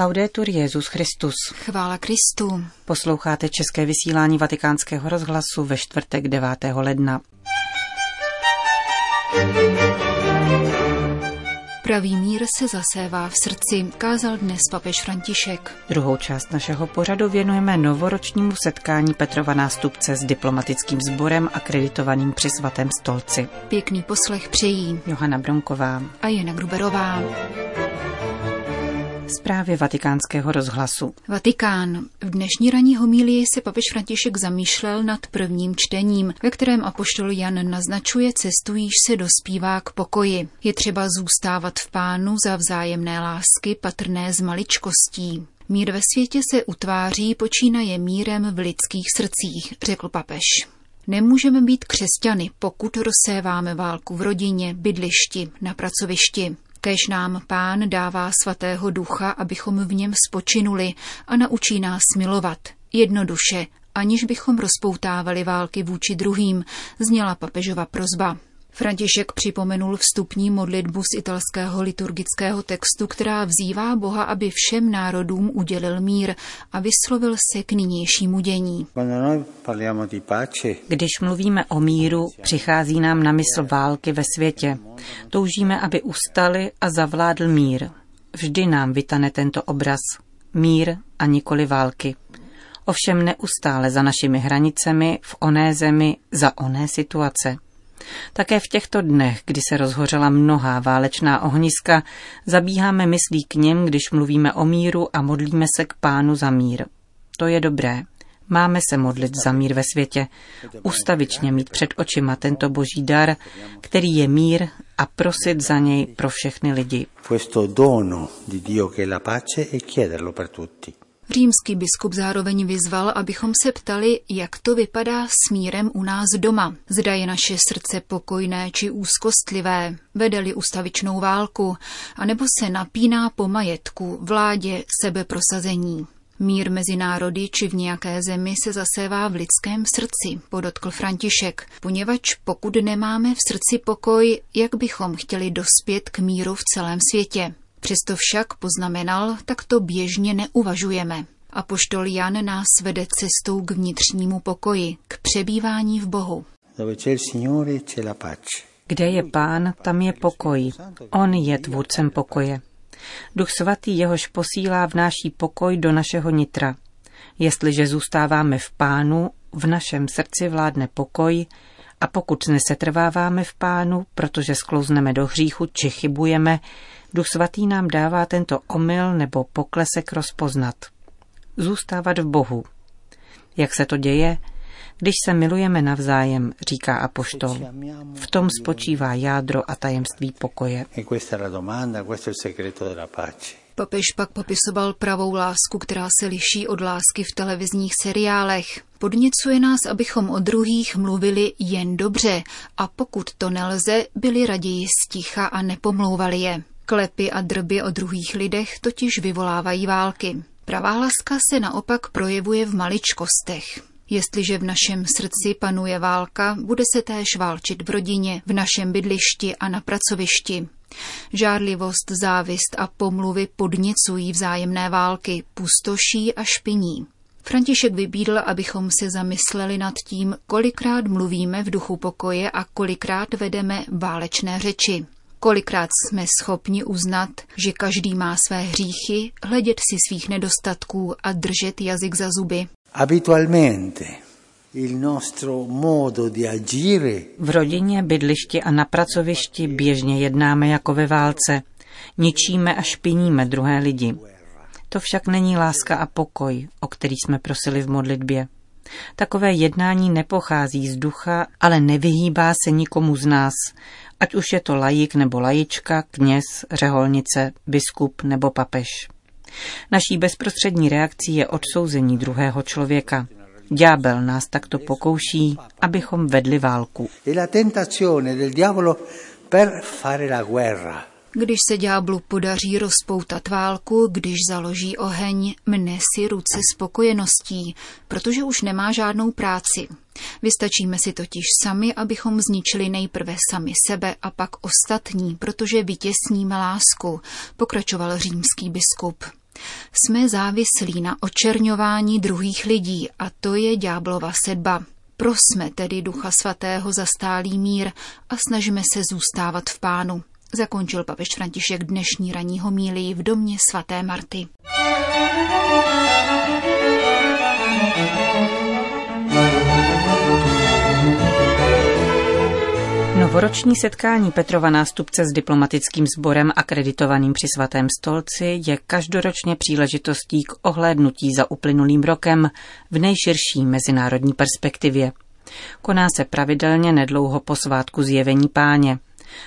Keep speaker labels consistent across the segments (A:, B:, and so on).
A: Laudetur Jezus Christus.
B: Chvála Kristu.
A: Posloucháte české vysílání Vatikánského rozhlasu ve čtvrtek 9. ledna.
B: Pravý mír se zasévá v srdci, kázal dnes papež František.
A: Druhou část našeho pořadu věnujeme novoročnímu setkání Petrova nástupce s diplomatickým sborem akreditovaným při svatém stolci.
B: Pěkný poslech přejí
A: Johana Bronková
B: a Jana Gruberová.
A: Zprávy vatikánského rozhlasu.
B: Vatikán. V dnešní ranní homílii se papež František zamýšlel nad prvním čtením, ve kterém apoštol Jan naznačuje cestu, již se dospívá k pokoji. Je třeba zůstávat v pánu za vzájemné lásky patrné z maličkostí. Mír ve světě se utváří, počínaje mírem v lidských srdcích, řekl papež. Nemůžeme být křesťany, pokud rozséváme válku v rodině, bydlišti, na pracovišti. Kež nám pán dává svatého ducha, abychom v něm spočinuli a naučí nás milovat. Jednoduše, aniž bychom rozpoutávali války vůči druhým, zněla papežova prozba. František připomenul vstupní modlitbu z italského liturgického textu, která vzývá Boha, aby všem národům udělil mír a vyslovil se k nynějšímu dění.
A: Když mluvíme o míru, přichází nám na mysl války ve světě. Toužíme, aby ustali a zavládl mír. Vždy nám vytane tento obraz. Mír a nikoli války. Ovšem neustále za našimi hranicemi, v oné zemi, za oné situace. Také v těchto dnech, kdy se rozhořela mnohá válečná ohniska, zabíháme myslí k něm, když mluvíme o míru a modlíme se k pánu za mír. To je dobré. Máme se modlit za mír ve světě, ustavičně mít před očima tento boží dar, který je mír a prosit za něj pro všechny lidi. Questo dono di Dio che la pace e chiederlo per tutti.
B: Římský biskup zároveň vyzval, abychom se ptali, jak to vypadá s mírem u nás doma. Zda je naše srdce pokojné či úzkostlivé, vedeli ustavičnou válku, anebo se napíná po majetku, vládě, sebeprosazení. Mír mezi národy či v nějaké zemi se zasévá v lidském srdci, podotkl František, poněvadž pokud nemáme v srdci pokoj, jak bychom chtěli dospět k míru v celém světě. Přesto však poznamenal, tak to běžně neuvažujeme. A poštol Jan nás vede cestou k vnitřnímu pokoji, k přebývání v Bohu.
A: Kde je pán, tam je pokoj. On je tvůrcem pokoje. Duch svatý jehož posílá vnáší pokoj do našeho nitra. Jestliže zůstáváme v pánu, v našem srdci vládne pokoj a pokud nesetrváváme v pánu, protože sklouzneme do hříchu či chybujeme, Duch svatý nám dává tento omyl nebo poklesek rozpoznat. Zůstávat v Bohu. Jak se to děje? Když se milujeme navzájem, říká apoštol. V tom spočívá jádro a tajemství pokoje.
B: Papež pak popisoval pravou lásku, která se liší od lásky v televizních seriálech. Podněcuje nás, abychom o druhých mluvili jen dobře a pokud to nelze, byli raději sticha a nepomlouvali je. Klepy a drby o druhých lidech totiž vyvolávají války. Pravá láska se naopak projevuje v maličkostech. Jestliže v našem srdci panuje válka, bude se též válčit v rodině, v našem bydlišti a na pracovišti. Žárlivost, závist a pomluvy podněcují vzájemné války, pustoší a špiní. František vybídl, abychom se zamysleli nad tím, kolikrát mluvíme v duchu pokoje a kolikrát vedeme válečné řeči. Kolikrát jsme schopni uznat, že každý má své hříchy, hledět si svých nedostatků a držet jazyk za zuby. Habitualmente
A: v rodině, bydlišti a na pracovišti běžně jednáme jako ve válce. Ničíme a špiníme druhé lidi. To však není láska a pokoj, o který jsme prosili v modlitbě. Takové jednání nepochází z ducha, ale nevyhýbá se nikomu z nás, ať už je to lajik nebo lajička, kněz, řeholnice, biskup nebo papež. Naší bezprostřední reakcí je odsouzení druhého člověka. Ďábel nás takto pokouší, abychom vedli válku.
B: Když se ďáblu podaří rozpoutat válku, když založí oheň, mne si ruce spokojeností, protože už nemá žádnou práci. Vystačíme si totiž sami, abychom zničili nejprve sami sebe a pak ostatní, protože vytěsníme lásku, pokračoval římský biskup. jsme závislí na očerňování druhých lidí a to je ďáblova sedba. Prosme tedy Ducha Svatého za stálý mír a snažíme se zůstávat v pánu. Zakončil papež František dnešní ranní homílii v domě svaté Marty.
A: Novoroční setkání Petrova nástupce s diplomatickým sborem akreditovaným při svatém stolci je každoročně příležitostí k ohlédnutí za uplynulým rokem v nejširší mezinárodní perspektivě. Koná se pravidelně nedlouho po svátku zjevení páně.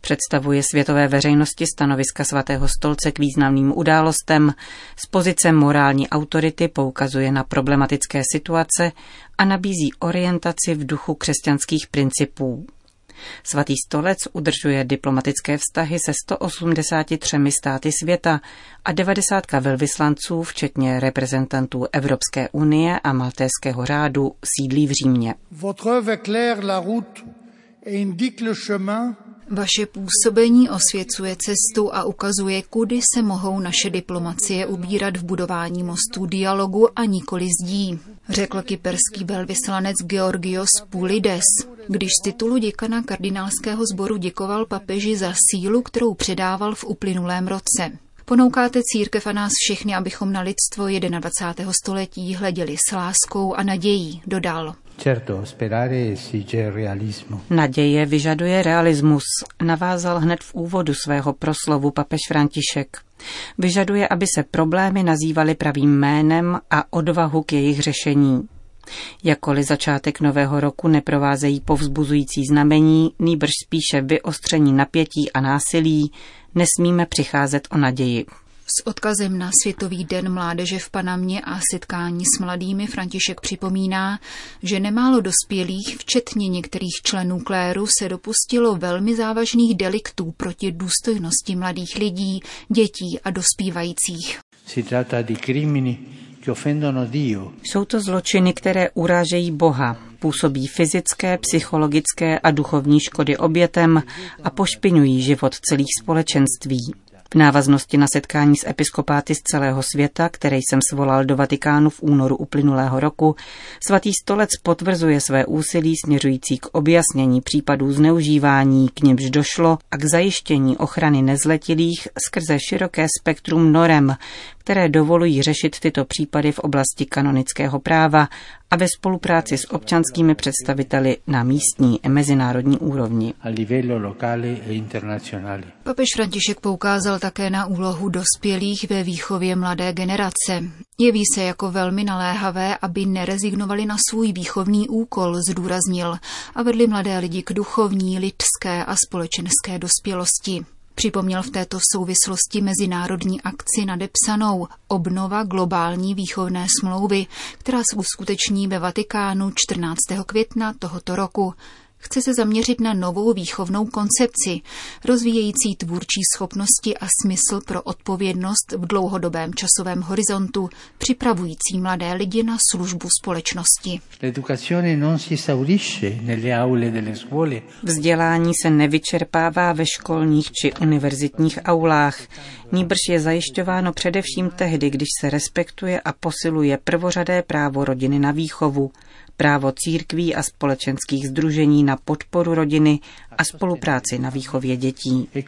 A: Představuje světové veřejnosti stanoviska svatého stolce k významným událostem, z pozice morální autority poukazuje na problematické situace a nabízí orientaci v duchu křesťanských principů. Svatý stolec udržuje diplomatické vztahy se 183 státy světa a 90 velvyslanců, včetně reprezentantů Evropské unie a Maltéského řádu, sídlí v Římě.
B: Vaše působení osvěcuje cestu a ukazuje, kudy se mohou naše diplomacie ubírat v budování mostů dialogu a nikoli zdí, řekl kyperský velvyslanec Georgios Poulides, když z titulu děkana kardinálského sboru děkoval papeži za sílu, kterou předával v uplynulém roce. Ponoukáte církev a nás všechny, abychom na lidstvo 21. století hleděli s láskou a nadějí, dodal.
A: Naděje vyžaduje realismus, navázal hned v úvodu svého proslovu papež František. Vyžaduje, aby se problémy nazývaly pravým jménem a odvahu k jejich řešení. Jakoli začátek nového roku neprovázejí povzbuzující znamení, nýbrž spíše vyostření napětí a násilí, nesmíme přicházet o naději.
B: S odkazem na Světový den mládeže v Panamě a setkání s mladými František připomíná, že nemálo dospělých, včetně některých členů kléru, se dopustilo velmi závažných deliktů proti důstojnosti mladých lidí, dětí a dospívajících. Si tratta di crimini
A: jsou to zločiny, které urážejí Boha, působí fyzické, psychologické a duchovní škody obětem a pošpinují život celých společenství. V návaznosti na setkání s episkopáty z celého světa, které jsem svolal do Vatikánu v únoru uplynulého roku, svatý stolec potvrzuje své úsilí směřující k objasnění případů zneužívání, k němž došlo a k zajištění ochrany nezletilých skrze široké spektrum norem, které dovolují řešit tyto případy v oblasti kanonického práva a ve spolupráci s občanskými představiteli na místní i mezinárodní úrovni.
B: E Papež František poukázal také na úlohu dospělých ve výchově mladé generace. Jeví se jako velmi naléhavé, aby nerezignovali na svůj výchovný úkol, zdůraznil, a vedli mladé lidi k duchovní, lidské a společenské dospělosti. Připomněl v této souvislosti mezinárodní akci nadepsanou Obnova globální výchovné smlouvy, která se uskuteční ve Vatikánu 14. května tohoto roku chce se zaměřit na novou výchovnou koncepci, rozvíjející tvůrčí schopnosti a smysl pro odpovědnost v dlouhodobém časovém horizontu, připravující mladé lidi na službu společnosti.
A: Vzdělání se nevyčerpává ve školních či univerzitních aulách, níbrž je zajišťováno především tehdy, když se respektuje a posiluje prvořadé právo rodiny na výchovu, právo církví a společenských združení na podporu rodiny a spolupráci na výchově dětí. E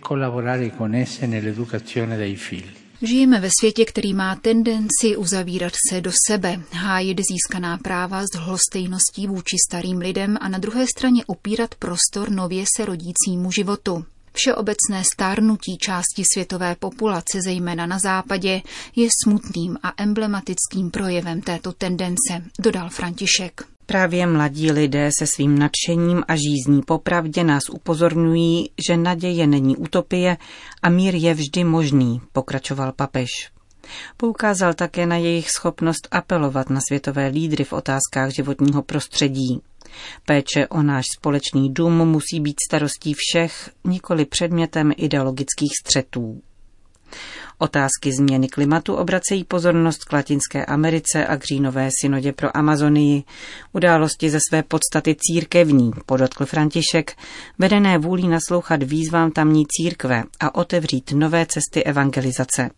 B: Žijeme ve světě, který má tendenci uzavírat se do sebe, hájit získaná práva s hostejností vůči starým lidem a na druhé straně opírat prostor nově se rodícímu životu. Všeobecné stárnutí části světové populace, zejména na západě, je smutným a emblematickým projevem této tendence, dodal František.
A: Právě mladí lidé se svým nadšením a žízní popravdě nás upozorňují, že naděje není utopie a mír je vždy možný, pokračoval papež. Poukázal také na jejich schopnost apelovat na světové lídry v otázkách životního prostředí. Péče o náš společný dům musí být starostí všech, nikoli předmětem ideologických střetů. Otázky změny klimatu obracejí pozornost k Latinské Americe a k říjnové synodě pro Amazonii. Události ze své podstaty církevní, podotkl František, vedené vůlí naslouchat výzvám tamní církve a otevřít nové cesty evangelizace.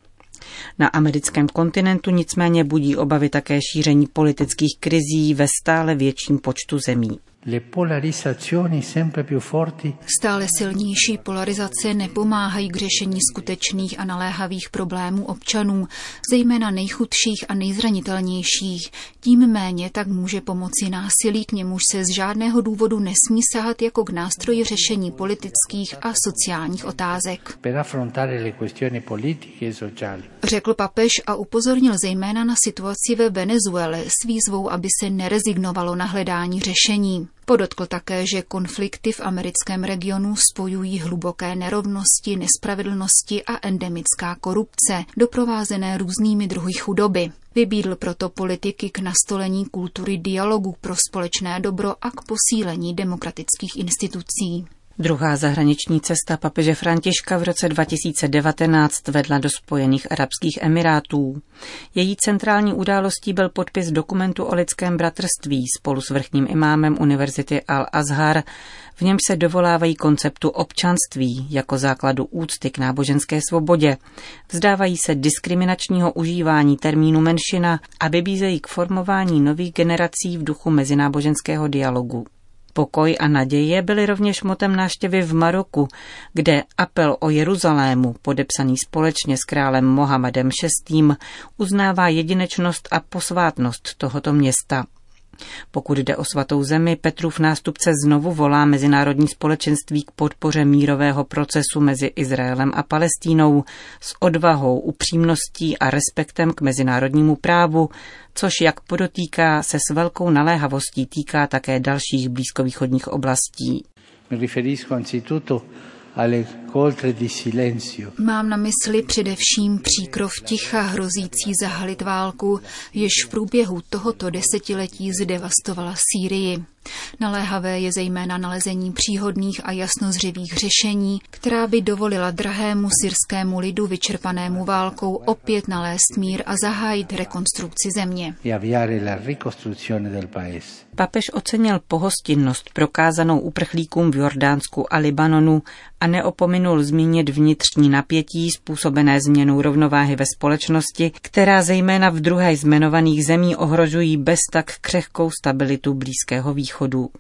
A: Na americkém kontinentu nicméně budí obavy také šíření politických krizí ve stále větším počtu zemí.
B: Stále silnější polarizace nepomáhají k řešení skutečných a naléhavých problémů občanů, zejména nejchudších a nejzranitelnějších. Tím méně tak může pomoci násilí, k němuž se z žádného důvodu nesmí sahat jako k nástroji řešení politických a sociálních otázek.
C: E
B: Řekl papež a upozornil zejména na situaci ve Venezuele s výzvou, aby se nerezignovalo na hledání řešení. Podotkl také, že konflikty v americkém regionu spojují hluboké nerovnosti, nespravedlnosti a endemická korupce, doprovázené různými druhy chudoby. Vybídl proto politiky k nastolení kultury dialogu pro společné dobro a k posílení demokratických institucí.
A: Druhá zahraniční cesta papeže Františka v roce 2019 vedla do Spojených Arabských Emirátů. Její centrální událostí byl podpis dokumentu o lidském bratrství spolu s vrchním imámem Univerzity Al-Azhar, v něm se dovolávají konceptu občanství jako základu úcty k náboženské svobodě. Vzdávají se diskriminačního užívání termínu menšina a vybízejí k formování nových generací v duchu mezináboženského dialogu. Pokoj a naděje byly rovněž motem návštěvy v Maroku, kde apel o Jeruzalému, podepsaný společně s králem Mohamedem VI., uznává jedinečnost a posvátnost tohoto města. Pokud jde o svatou zemi, Petrův nástupce znovu volá mezinárodní společenství k podpoře mírového procesu mezi Izraelem a Palestínou s odvahou, upřímností a respektem k mezinárodnímu právu, což, jak podotýká, se s velkou naléhavostí týká také dalších blízkovýchodních oblastí.
C: Mi riferisco anzitutto
B: Mám na mysli především příkrov ticha hrozící zahalit válku, jež v průběhu tohoto desetiletí zdevastovala Sýrii. Naléhavé je zejména nalezení příhodných a jasnozřivých řešení, která by dovolila drahému syrskému lidu vyčerpanému válkou opět nalézt mír a zahájit rekonstrukci země.
A: Papež ocenil pohostinnost prokázanou uprchlíkům v Jordánsku a Libanonu a neopominul zmínit vnitřní napětí způsobené změnou rovnováhy ve společnosti, která zejména v druhé z jmenovaných zemí ohrožují bez tak křehkou stabilitu Blízkého východu.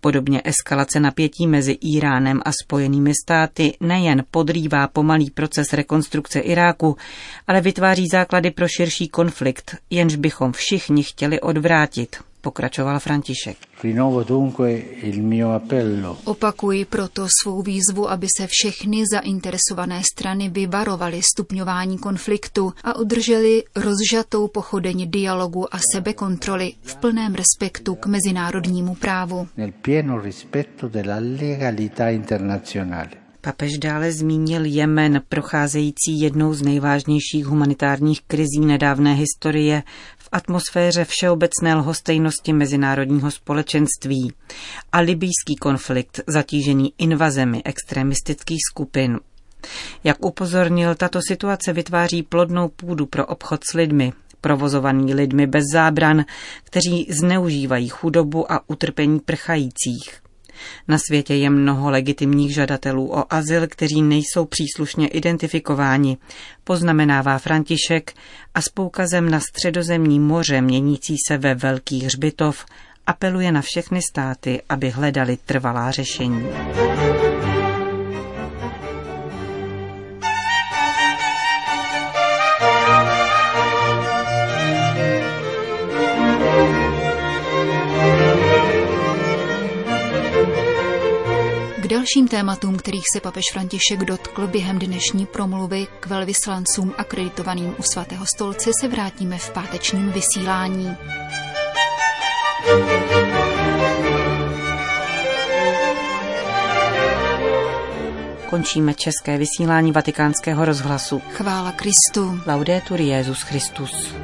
A: Podobně eskalace napětí mezi Iránem a spojenými státy nejen podrývá pomalý proces rekonstrukce Iráku, ale vytváří základy pro širší konflikt, jenž bychom všichni chtěli odvrátit, pokračoval František.
C: Rinnovo dunque il mio appello
B: Opakuji proto svou výzvu, aby se všechny zainteresované strany vyvarovaly stupňování konfliktu a udrželi rozžatou pochodeň dialogu a sebekontroly v plném respektu k mezinárodnímu právu.
C: nel pieno rispetto della legalità internazionale.
A: Papež dále zmínil Jemen, procházející jednou z nejvážnějších humanitárních krizí nedávné historie atmosféře všeobecné lhostejnosti mezinárodního společenství a libýský konflikt zatížený invazemi extremistických skupin. Jak upozornil, tato situace vytváří plodnou půdu pro obchod s lidmi, provozovaný lidmi bez zábran, kteří zneužívají chudobu a utrpení prchajících. Na světě je mnoho legitimních žadatelů o azyl, kteří nejsou příslušně identifikováni, poznamenává František a s poukazem na středozemní moře měnící se ve velkých hřbitov apeluje na všechny státy, aby hledali trvalá řešení.
B: Dalším tématům, kterých se papež František dotkl během dnešní promluvy k velvyslancům akreditovaným u svatého stolce, se vrátíme v pátečním vysílání.
A: Končíme české vysílání vatikánského rozhlasu.
B: Chvála Kristu.
A: Laudetur Jezus Christus.